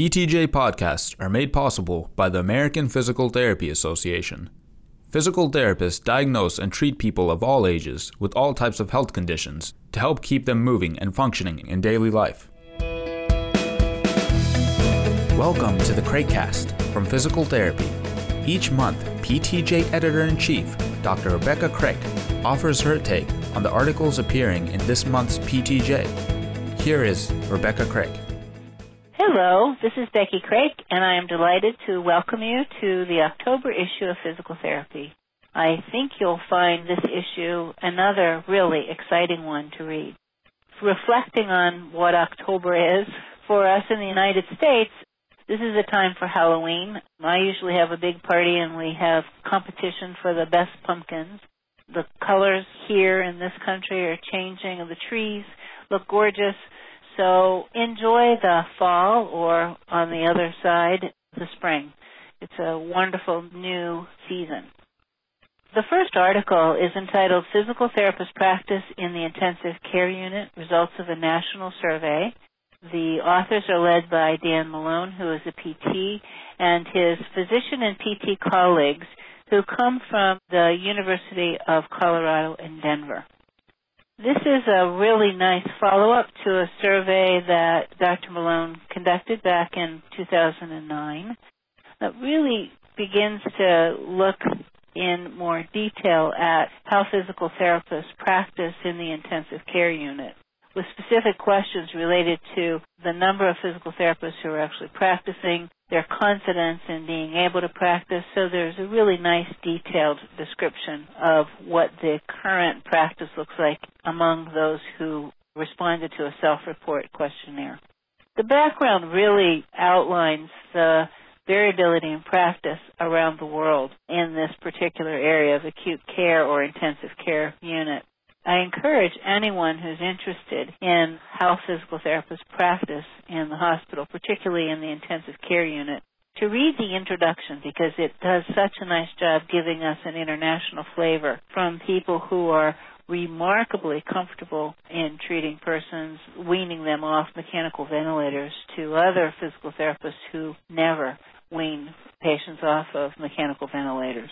PTJ podcasts are made possible by the American Physical Therapy Association. Physical therapists diagnose and treat people of all ages with all types of health conditions to help keep them moving and functioning in daily life. Welcome to the Craikcast from Physical Therapy. Each month, PTJ Editor in Chief, Dr. Rebecca Craik, offers her take on the articles appearing in this month's PTJ. Here is Rebecca Craik. Hello, this is Becky Craik, and I am delighted to welcome you to the October issue of Physical Therapy. I think you'll find this issue another really exciting one to read. Reflecting on what October is for us in the United States, this is a time for Halloween. I usually have a big party and we have competition for the best pumpkins. The colors here in this country are changing and the trees look gorgeous. So enjoy the fall or on the other side, the spring. It's a wonderful new season. The first article is entitled Physical Therapist Practice in the Intensive Care Unit Results of a National Survey. The authors are led by Dan Malone, who is a PT, and his physician and PT colleagues who come from the University of Colorado in Denver. This is a really nice follow-up to a survey that Dr. Malone conducted back in 2009 that really begins to look in more detail at how physical therapists practice in the intensive care unit with specific questions related to the number of physical therapists who are actually practicing, their confidence in being able to practice. So there's a really nice detailed description of what the current practice looks like among those who responded to a self-report questionnaire. The background really outlines the variability in practice around the world in this particular area of acute care or intensive care unit. I encourage anyone who's interested in how physical therapists practice in the hospital, particularly in the intensive care unit, to read the introduction because it does such a nice job giving us an international flavor from people who are remarkably comfortable in treating persons, weaning them off mechanical ventilators, to other physical therapists who never wean patients off of mechanical ventilators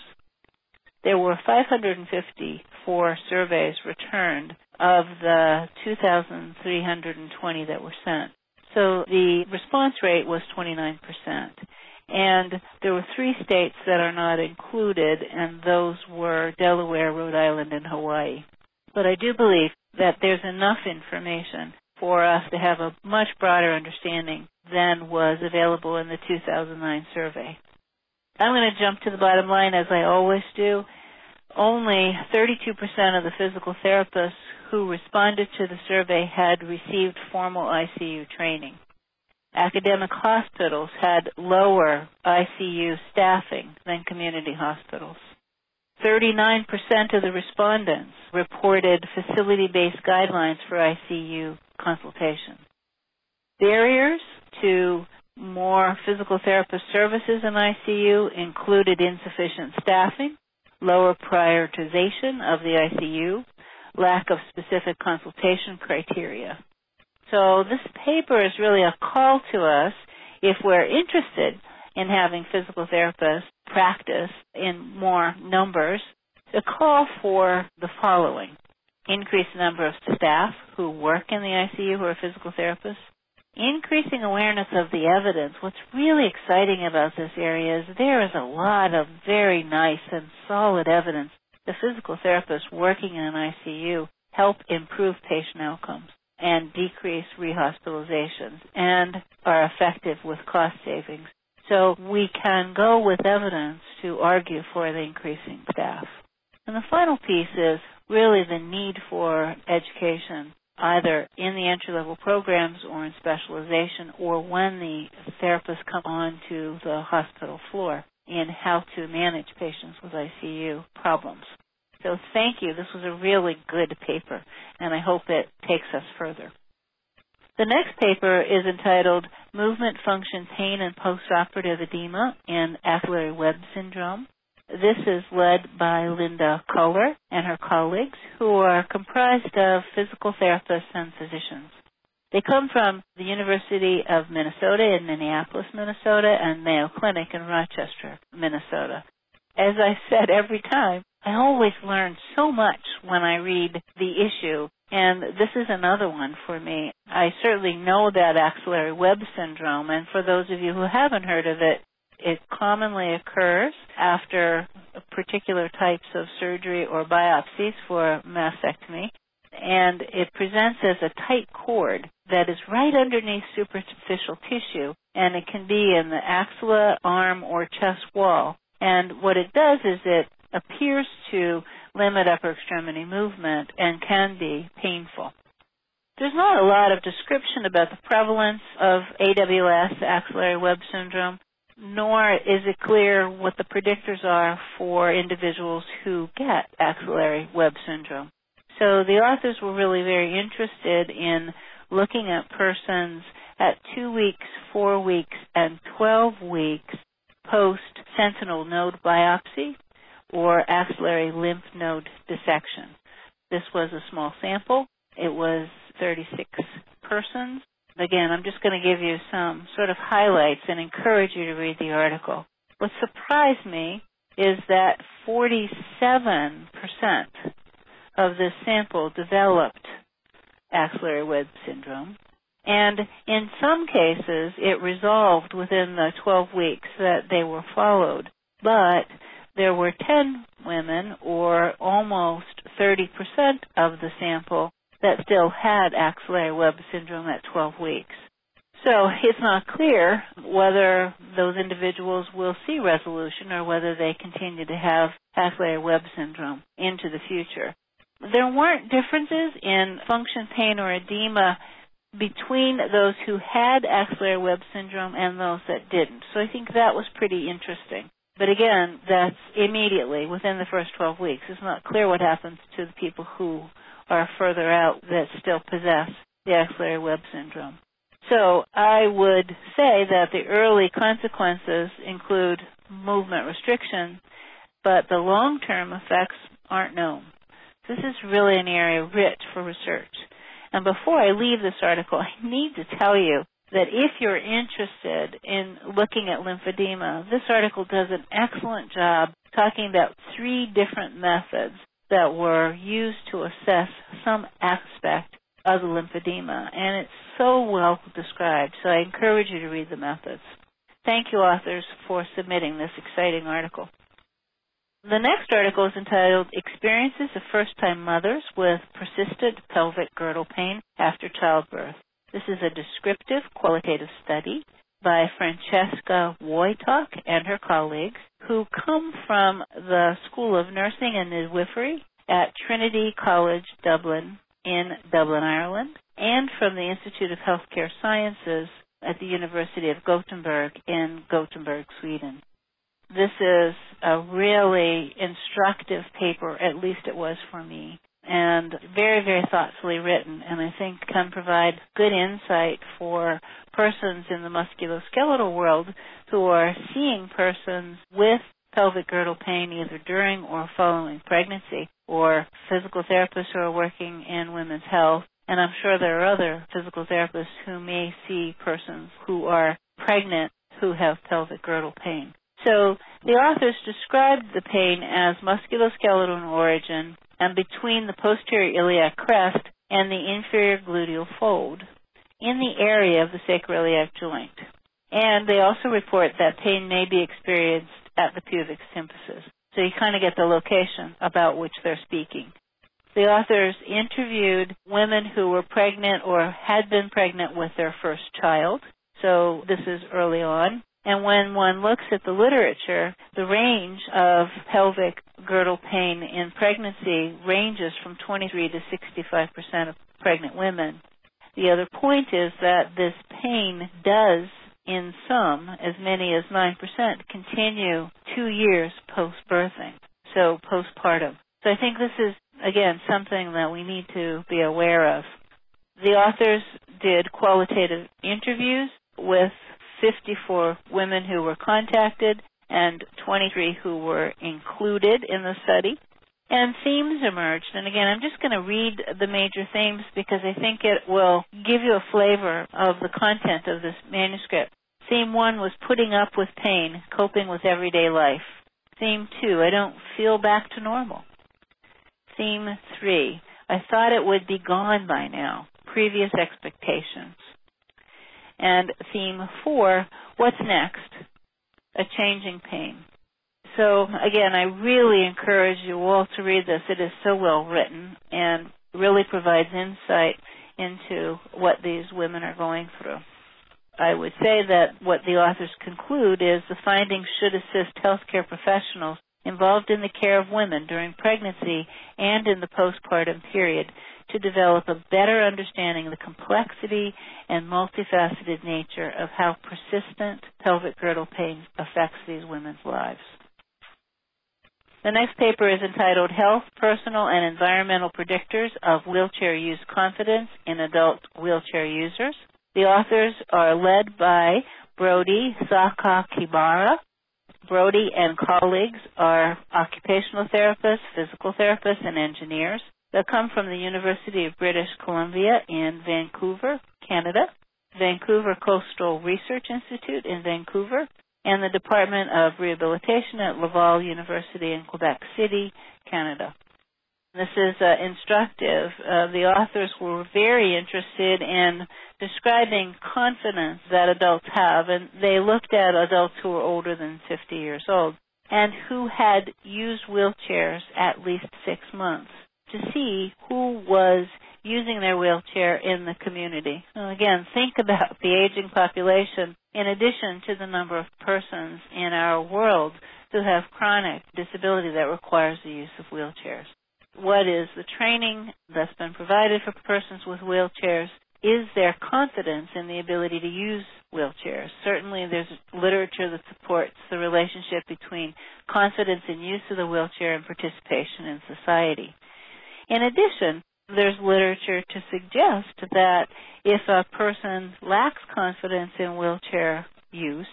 there were 554 surveys returned of the 2,320 that were sent. So the response rate was 29%. And there were three states that are not included, and those were Delaware, Rhode Island, and Hawaii. But I do believe that there's enough information for us to have a much broader understanding than was available in the 2009 survey. I'm going to jump to the bottom line as I always do. Only 32% of the physical therapists who responded to the survey had received formal ICU training. Academic hospitals had lower ICU staffing than community hospitals. 39% of the respondents reported facility-based guidelines for ICU consultation. Barriers to more physical therapist services in ICU included insufficient staffing, lower prioritization of the ICU, lack of specific consultation criteria. So this paper is really a call to us if we're interested in having physical therapists practice in more numbers, a call for the following. Increase the number of staff who work in the ICU who are physical therapists, increasing awareness of the evidence. What's really exciting about this area is there is a lot of very nice and solid evidence. The physical therapists working in an ICU help improve patient outcomes and decrease rehospitalizations and are effective with cost savings. So we can go with evidence to argue for the increasing staff. And the final piece is really the need for education either in the entry level programs or in specialization or when the therapists come onto the hospital floor in how to manage patients with ICU problems. So thank you. This was a really good paper and I hope it takes us further. The next paper is entitled Movement Function Pain and Postoperative Edema in Axillary Web Syndrome. This is led by Linda Koehler and her colleagues, who are comprised of physical therapists and physicians. They come from the University of Minnesota in Minneapolis, Minnesota, and Mayo Clinic in Rochester, Minnesota. As I said every time, I always learn so much when I read the issue, and this is another one for me. I certainly know that axillary web syndrome, and for those of you who haven't heard of it, it commonly occurs after particular types of surgery or biopsies for mastectomy and it presents as a tight cord that is right underneath superficial tissue, and it can be in the axilla, arm, or chest wall. And what it does is it appears to limit upper extremity movement and can be painful. There's not a lot of description about the prevalence of AWS, axillary web syndrome, nor is it clear what the predictors are for individuals who get axillary web syndrome. So the authors were really very interested in looking at persons at two weeks, four weeks, and 12 weeks post sentinel node biopsy or axillary lymph node dissection. This was a small sample. It was 36 persons. Again, I'm just going to give you some sort of highlights and encourage you to read the article. What surprised me is that 47% of this sample developed axillary web syndrome. And in some cases, it resolved within the 12 weeks that they were followed. But there were 10 women, or almost 30% of the sample, that still had axillary web syndrome at 12 weeks. So it's not clear whether those individuals will see resolution or whether they continue to have axillary web syndrome into the future there weren't differences in function pain or edema between those who had axillary web syndrome and those that didn't. So I think that was pretty interesting. But again, that's immediately within the first 12 weeks. It's not clear what happens to the people who are further out that still possess the axillary web syndrome. So I would say that the early consequences include movement restriction, but the long-term effects aren't known. This is really an area rich for research. And before I leave this article, I need to tell you that if you're interested in looking at lymphedema, this article does an excellent job talking about three different methods that were used to assess some aspect of the lymphedema. And it's so well described, so I encourage you to read the methods. Thank you, authors, for submitting this exciting article. The next article is entitled Experiences of First Time Mothers with Persistent Pelvic Girdle Pain After Childbirth. This is a descriptive qualitative study by Francesca Wuytack and her colleagues who come from the School of Nursing and Midwifery at Trinity College Dublin in Dublin, Ireland, and from the Institute of Healthcare Sciences at the University of Gothenburg in Gothenburg, Sweden. This is a really instructive paper, at least it was for me, and very, very thoughtfully written, and I think can provide good insight for persons in the musculoskeletal world who are seeing persons with pelvic girdle pain either during or following pregnancy, or physical therapists who are working in women's health. And I'm sure there are other physical therapists who may see persons who are pregnant who have pelvic girdle pain. So the authors described the pain as musculoskeletal in origin and between the posterior iliac crest and the inferior gluteal fold in the area of the sacroiliac joint. And they also report that pain may be experienced at the pubic symphysis. So you kind of get the location about which they're speaking. The authors interviewed women who were pregnant or had been pregnant with their first child. So this is early on. And when one looks at the literature, the range of pelvic girdle pain in pregnancy ranges from 23 to 65 percent of pregnant women. The other point is that this pain does, in some, as many as 9 percent, continue two years post-birthing, so postpartum. So I think this is, again, something that we need to be aware of. The authors did qualitative interviews with 54 women who were contacted and 23 who were included in the study. And themes emerged. And again, I'm just going to read the major themes because I think it will give you a flavor of the content of this manuscript. Theme one was putting up with pain, coping with everyday life. Theme two, I don't feel back to normal. Theme three, I thought it would be gone by now, previous expectations. And theme four, what's next? A changing pain. So again, I really encourage you all to read this. It is so well written and really provides insight into what these women are going through. I would say that what the authors conclude is the findings should assist healthcare professionals involved in the care of women during pregnancy and in the postpartum period to develop a better understanding of the complexity and multifaceted nature of how persistent pelvic girdle pain affects these women's lives. The next paper is entitled Health, Personal, and Environmental Predictors of Wheelchair Use Confidence in Adult Wheelchair Users. The authors are led by Brodie Sakakibara. Brodie and colleagues are occupational therapists, physical therapists, and engineers. They come from the University of British Columbia in Vancouver, Canada, Vancouver Coastal Research Institute in Vancouver, and the Department of Rehabilitation at Laval University in Quebec City, Canada. This is uh, instructive. Uh, the authors were very interested in describing confidence that adults have, and they looked at adults who were older than 50 years old and who had used wheelchairs at least six months to see who was using their wheelchair in the community. So again, think about the aging population in addition to the number of persons in our world who have chronic disability that requires the use of wheelchairs. What is the training that's been provided for persons with wheelchairs? Is there confidence in the ability to use wheelchairs? Certainly there's literature that supports the relationship between confidence in use of the wheelchair and participation in society. In addition, there's literature to suggest that if a person lacks confidence in wheelchair use,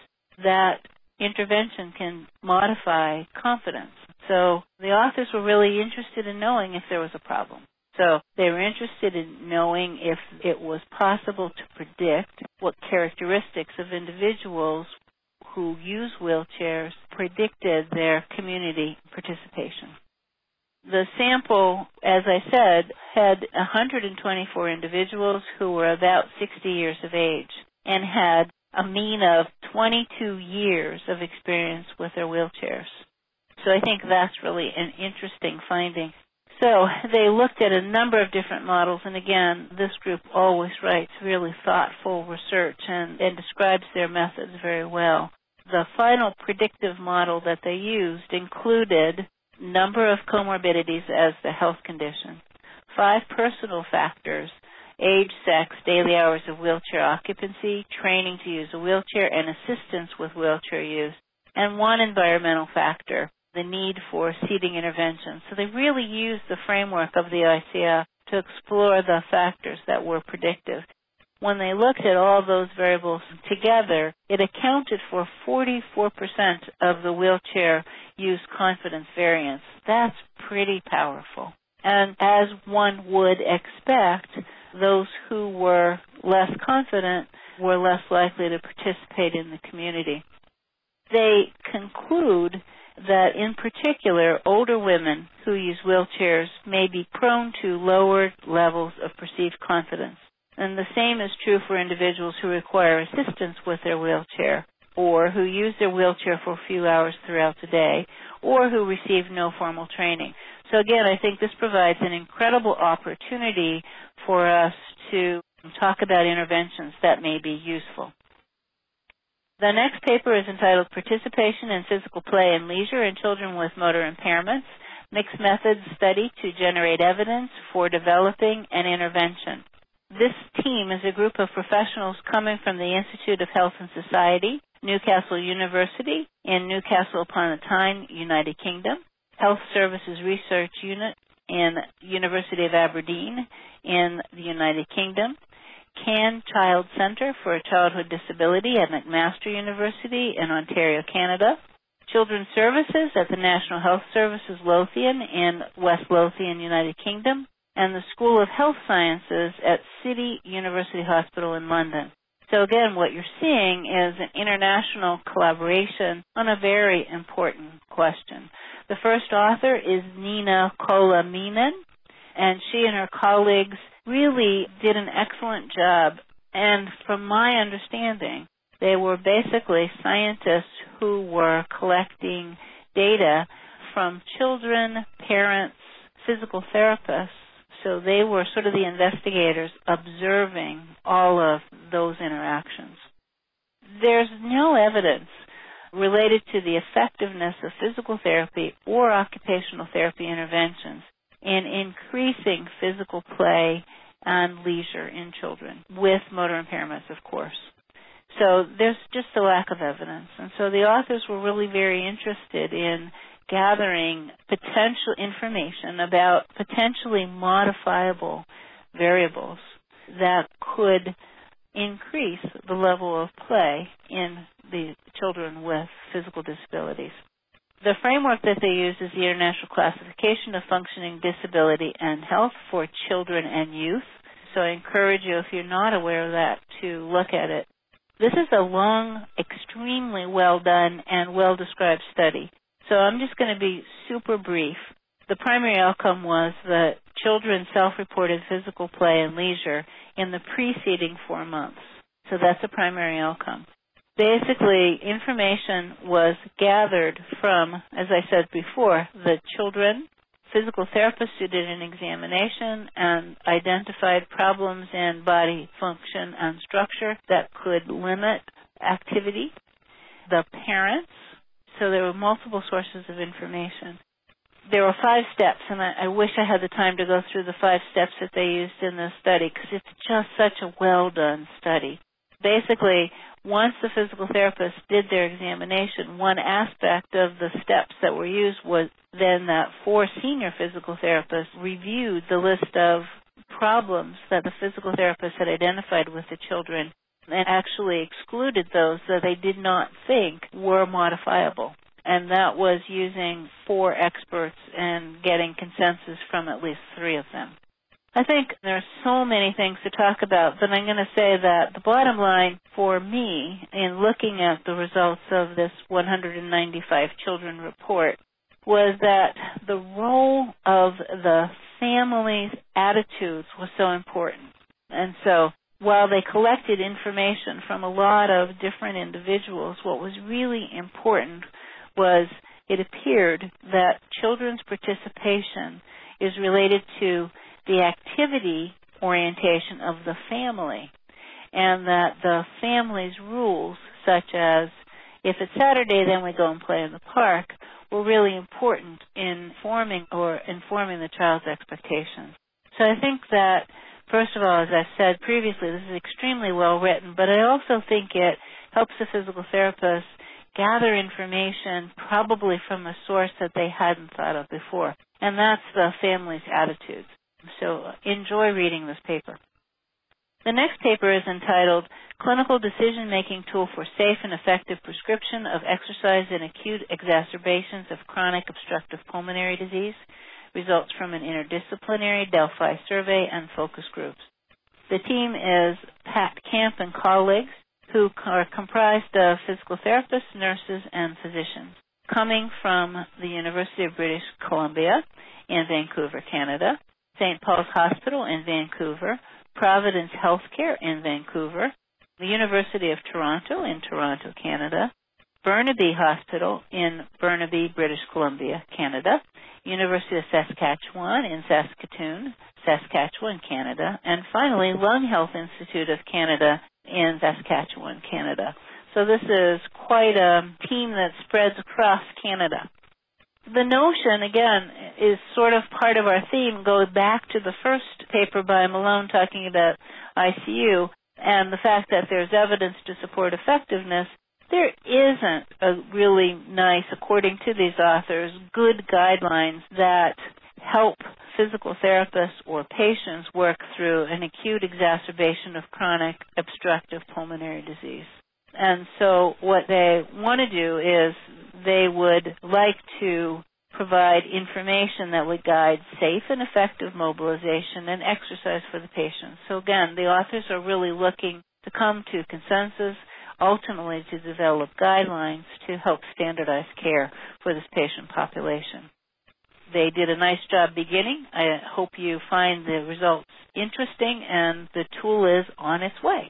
that intervention can modify confidence. So the authors were really interested in knowing if there was a problem. So they were interested in knowing if it was possible to predict what characteristics of individuals who use wheelchairs predicted their community participation. The sample, as I said, had 124 individuals who were about 60 years of age and had a mean of 22 years of experience with their wheelchairs. So I think that's really an interesting finding. So they looked at a number of different models, and again, this group always writes really thoughtful research and, and describes their methods very well. The final predictive model that they used included number of comorbidities as the health condition, five personal factors, age, sex, daily hours of wheelchair occupancy, training to use a wheelchair, and assistance with wheelchair use, and one environmental factor, the need for seating intervention. So they really used the framework of the ICF to explore the factors that were predictive. When they looked at all those variables together, it accounted for 44% of the wheelchair use confidence variance. That's pretty powerful. And as one would expect, those who were less confident were less likely to participate in the community. They conclude that in particular, older women who use wheelchairs may be prone to lower levels of perceived confidence. And the same is true for individuals who require assistance with their wheelchair or who use their wheelchair for a few hours throughout the day or who receive no formal training. So again, I think this provides an incredible opportunity for us to talk about interventions that may be useful. The next paper is entitled Participation in Physical Play and Leisure in Children with Motor Impairments, Mixed Methods Study to Generate Evidence for Developing an Intervention. This team is a group of professionals coming from the Institute of Health and Society, Newcastle University in Newcastle upon the Tyne, United Kingdom, Health Services Research Unit in University of Aberdeen in the United Kingdom, CAN Child Center for Childhood Disability at McMaster University in Ontario, Canada, Children's Services at the National Health Services Lothian in West Lothian, United Kingdom, and the School of Health Sciences at City University Hospital in London. So again, what you're seeing is an international collaboration on a very important question. The first author is Niina Kolehmainen, and she and her colleagues really did an excellent job. And from my understanding, they were basically scientists who were collecting data from children, parents, physical therapists. So they were sort of the investigators observing all of those interactions. There's no evidence related to the effectiveness of physical therapy or occupational therapy interventions in increasing physical play and leisure in children with motor impairments, of course. So there's just a lack of evidence. And so the authors were really very interested in gathering potential information about potentially modifiable variables that could increase the level of play in the children with physical disabilities. The framework that they use is the International Classification of Functioning Disability and Health for Children and Youth. So I encourage you, if you're not aware of that, to look at it. This is a long, extremely well done and well described study. So I'm just going to be super brief. The primary outcome was that children self-reported physical play and leisure in the preceding four months. So that's a primary outcome. Basically, information was gathered from, as I said before, the children, physical therapists who did an examination and identified problems in body function and structure that could limit activity, the parents, so there were multiple sources of information. There were five steps, and I, I wish I had the time to go through the five steps that they used in this study because it's just such a well done study. Basically, once the physical therapist did their examination, one aspect of the steps that were used was then that four senior physical therapists reviewed the list of problems that the physical therapist had identified with the children and actually excluded those that they did not think were modifiable. And that was using four experts and getting consensus from at least three of them. I think there are so many things to talk about, but I'm going to say that the bottom line for me in looking at the results of this 195 children report was that the role of the family's attitudes was so important. And so while they collected information from a lot of different individuals, what was really important was it appeared that children's participation is related to the activity orientation of the family and that the family's rules, such as if it's Saturday, then we go and play in the park, were really important in forming or informing the child's expectations. So I think that, first of all, as I said previously, this is extremely well written, but I also think it helps the physical therapist gather information probably from a source that they hadn't thought of before, and that's the family's attitudes. So enjoy reading this paper. The next paper is entitled Clinical Decision Making Tool for Safe and Effective Prescription of Exercise in Acute Exacerbations of Chronic Obstructive Pulmonary Disease. Results from an interdisciplinary Delphi survey and focus groups. The team is Pat Camp and colleagues who are comprised of physical therapists, nurses, and physicians. Coming from the University of British Columbia in Vancouver, Canada, St. Paul's Hospital in Vancouver, Providence Healthcare in Vancouver, the University of Toronto in Toronto, Canada, Burnaby Hospital in Burnaby, British Columbia, Canada, University of Saskatchewan in Saskatoon, Saskatchewan, Canada, and finally Lung Health Institute of Canada in Saskatchewan, Canada. So this is quite a team that spreads across Canada the notion, again, is sort of part of our theme, goes back to the first paper by Malone talking about ICU and the fact that there's evidence to support effectiveness. There isn't a really nice, according to these authors, good guidelines that help physical therapists or patients work through an acute exacerbation of chronic obstructive pulmonary disease. And so what they want to do is they would like to provide information that would guide safe and effective mobilization and exercise for the patient. So again, the authors are really looking to come to consensus, ultimately to develop guidelines to help standardize care for this patient population. They did a nice job beginning. I hope you find the results interesting and the tool is on its way.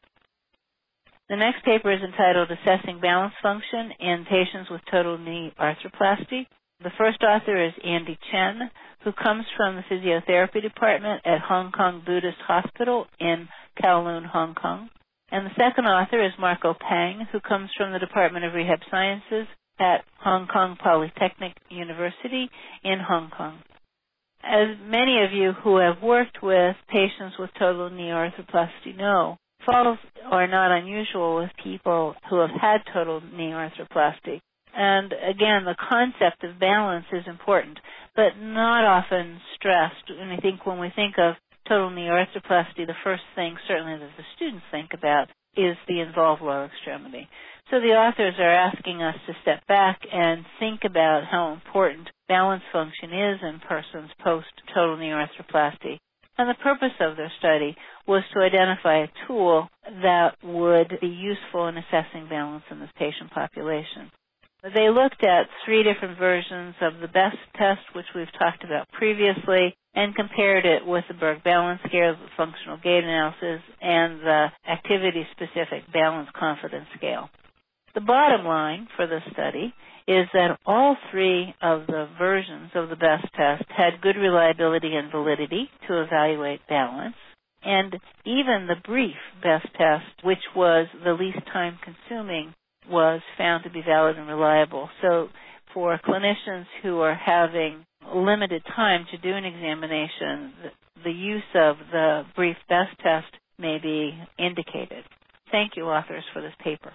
The next paper is entitled Assessing Balance Function in Patients with Total Knee Arthroplasty. The first author is Andy Chan, who comes from the physiotherapy department at Hong Kong Buddhist Hospital in Kowloon, Hong Kong. And the second author is Marco Pang, who comes from the Department of Rehab Sciences at Hong Kong Polytechnic University in Hong Kong. As many of you who have worked with patients with total knee arthroplasty know, falls are not unusual with people who have had total knee arthroplasty. And again, the concept of balance is important, but not often stressed. And I think when we think of total knee arthroplasty, the first thing certainly that the students think about is the involved lower extremity. So the authors are asking us to step back and think about how important balance function is in persons post total knee arthroplasty. And the purpose of their study was to identify a tool that would be useful in assessing balance in this patient population. They looked at three different versions of the BEST test, which we've talked about previously, and compared it with the Berg Balance Scale, the Functional Gait Analysis, and the Activity-Specific Balance Confidence Scale. The bottom line for the study is that all three of the versions of the BEST test had good reliability and validity to evaluate balance. And even the brief BEST test, which was the least time consuming, was found to be valid and reliable. So for clinicians who are having limited time to do an examination, the use of the brief BEST test may be indicated. Thank you, authors, for this paper.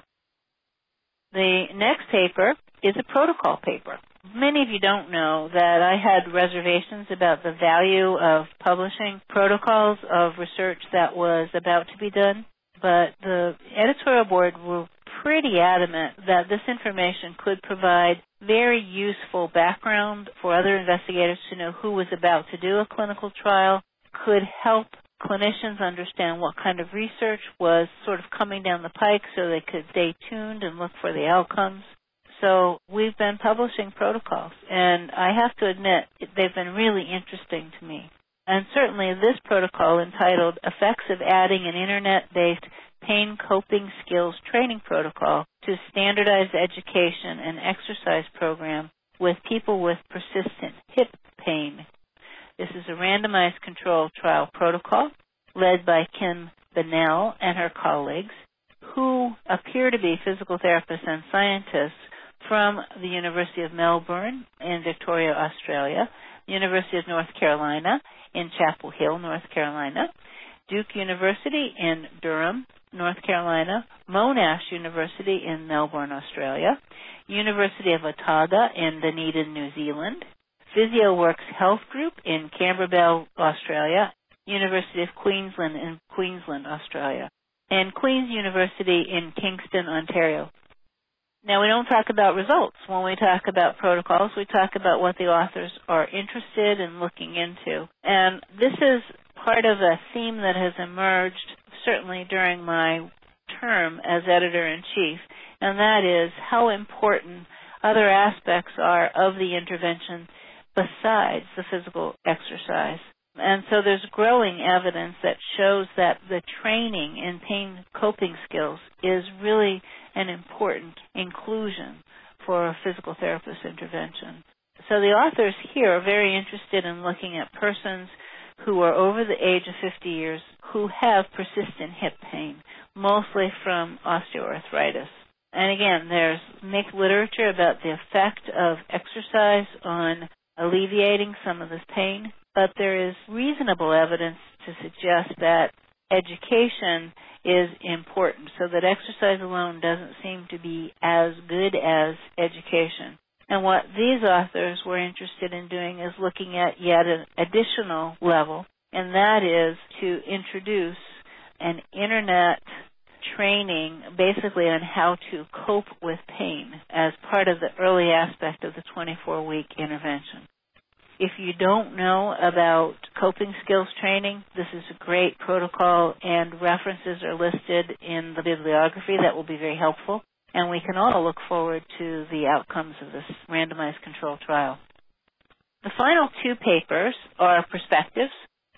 The next paper is a protocol paper. Many of you don't know that I had reservations about the value of publishing protocols of research that was about to be done, but the editorial board were pretty adamant that this information could provide very useful background for other investigators to know who was about to do a clinical trial, could help clinicians understand what kind of research was sort of coming down the pike so they could stay tuned and look for the outcomes. So we've been publishing protocols, and I have to admit they've been really interesting to me. And certainly this protocol entitled Effects of Adding an Internet-Based Pain Coping Skills Training Protocol to Standardized Education and Exercise Program with People with Persistent Hip Pain. This is a randomized controlled trial protocol led by Kim Bennell and her colleagues, who appear to be physical therapists and scientists from the University of Melbourne in Victoria, Australia, University of North Carolina in Chapel Hill, North Carolina, Duke University in Durham, North Carolina, Monash University in Melbourne, Australia, University of Otago in Dunedin, New Zealand, PhysioWorks Health Group in Camberwell, Australia, University of Queensland in Queensland, Australia, and Queen's University in Kingston, Ontario. Now, we don't talk about results. When we talk about protocols, we talk about what the authors are interested in looking into. And this is part of a theme that has emerged certainly during my term as editor-in-chief, and that is how important other aspects are of the intervention besides the physical exercise. And so there's growing evidence that shows that the training in pain coping skills is really an important inclusion for a physical therapist intervention. So the authors here are very interested in looking at persons who are over the age of 50 years who have persistent hip pain, mostly from osteoarthritis. And again, there's mixed literature about the effect of exercise on alleviating some of this pain, but there is reasonable evidence to suggest that education is important so that exercise alone doesn't seem to be as good as education. And what these authors were interested in doing is looking at yet an additional level, and that is to introduce an internet training basically on how to cope with pain as part of the early aspect of the 24 week intervention. If you don't know about coping skills training, this is a great protocol and references are listed in the bibliography that will be very helpful. And we can all look forward to the outcomes of this randomized control trial. The final two papers are perspectives.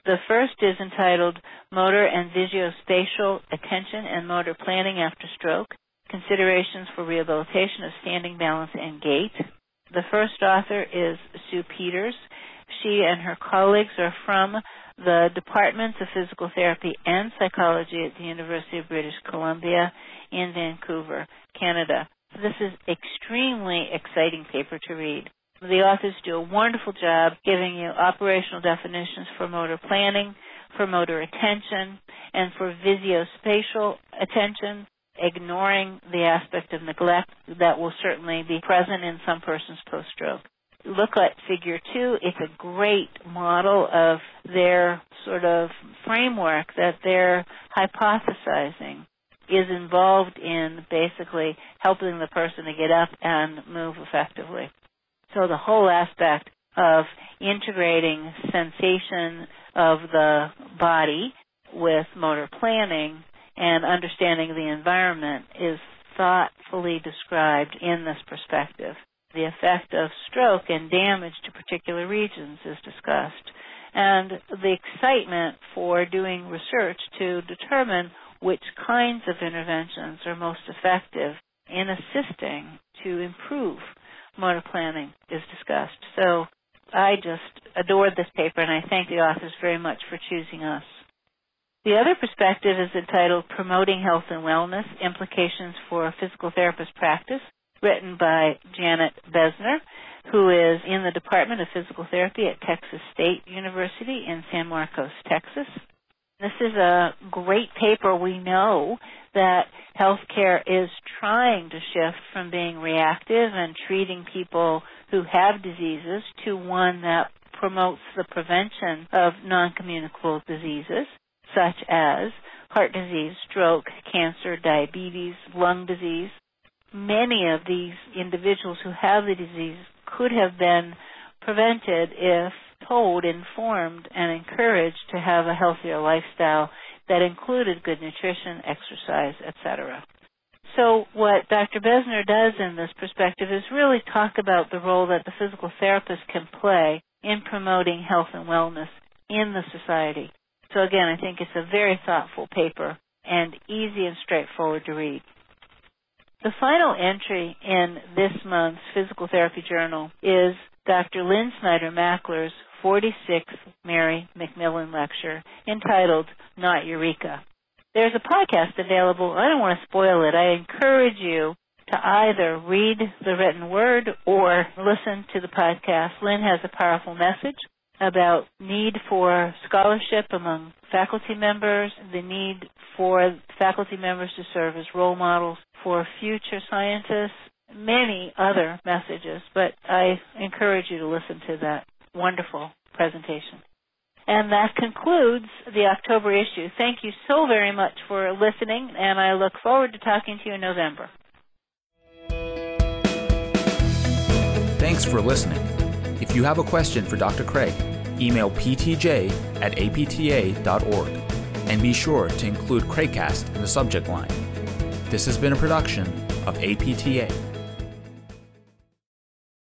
The first is entitled Motor and Visuospatial Attention and Motor Planning After Stroke Considerations for Rehabilitation of Standing Balance and Gait. The first author is Sue Peters. She and her colleagues are from the Departments of Physical Therapy and Psychology at the University of British Columbia in Vancouver, Canada. This is extremely exciting paper to read. The authors do a wonderful job giving you operational definitions for motor planning, for motor attention, and for visuospatial attention, ignoring the aspect of neglect that will certainly be present in some persons post-stroke. Look at figure two. It's a great model of their sort of framework that they're hypothesizing is involved in basically helping the person to get up and move effectively. So the whole aspect of integrating sensation of the body with motor planning and understanding the environment is thoughtfully described in this perspective. The effect of stroke and damage to particular regions is discussed. And the excitement for doing research to determine which kinds of interventions are most effective in assisting to improve motor planning is discussed. So I just adored this paper and I thank the authors very much for choosing us. The other perspective is entitled Promoting Health and Wellness Implications for Physical Therapist Practice, written by Janet Bezner, who is in the Department of Physical Therapy at Texas State University in San Marcos, Texas. This is a great paper. We know that healthcare is trying to shift from being reactive and treating people who have diseases to one that promotes the prevention of non-communicable diseases such as heart disease, stroke, cancer, diabetes, lung disease. Many of these individuals who have the disease could have been prevented if told, informed, and encouraged to have a healthier lifestyle that included good nutrition, exercise, etc. So what Dr. Bezner does in this perspective is really talk about the role that the physical therapist can play in promoting health and wellness in the society. So again, I think it's a very thoughtful paper and easy and straightforward to read. The final entry in this month's Physical Therapy Journal is Dr. Lynn Snyder Mackler's 46th Mary McMillan lecture entitled Not Eureka. There's a podcast available. I don't want to spoil it. I encourage you to either read the written word or listen to the podcast. Lynn has a powerful message about need for scholarship among faculty members, the need for faculty members to serve as role models for future scientists, many other messages, but I encourage you to listen to that wonderful presentation. And that concludes the October issue. Thank you so very much for listening, and I look forward to talking to you in November. Thanks for listening. If you have a question for Dr. Craik, email ptj at apta.org and be sure to include Craikcast in the subject line. This has been a production of APTA.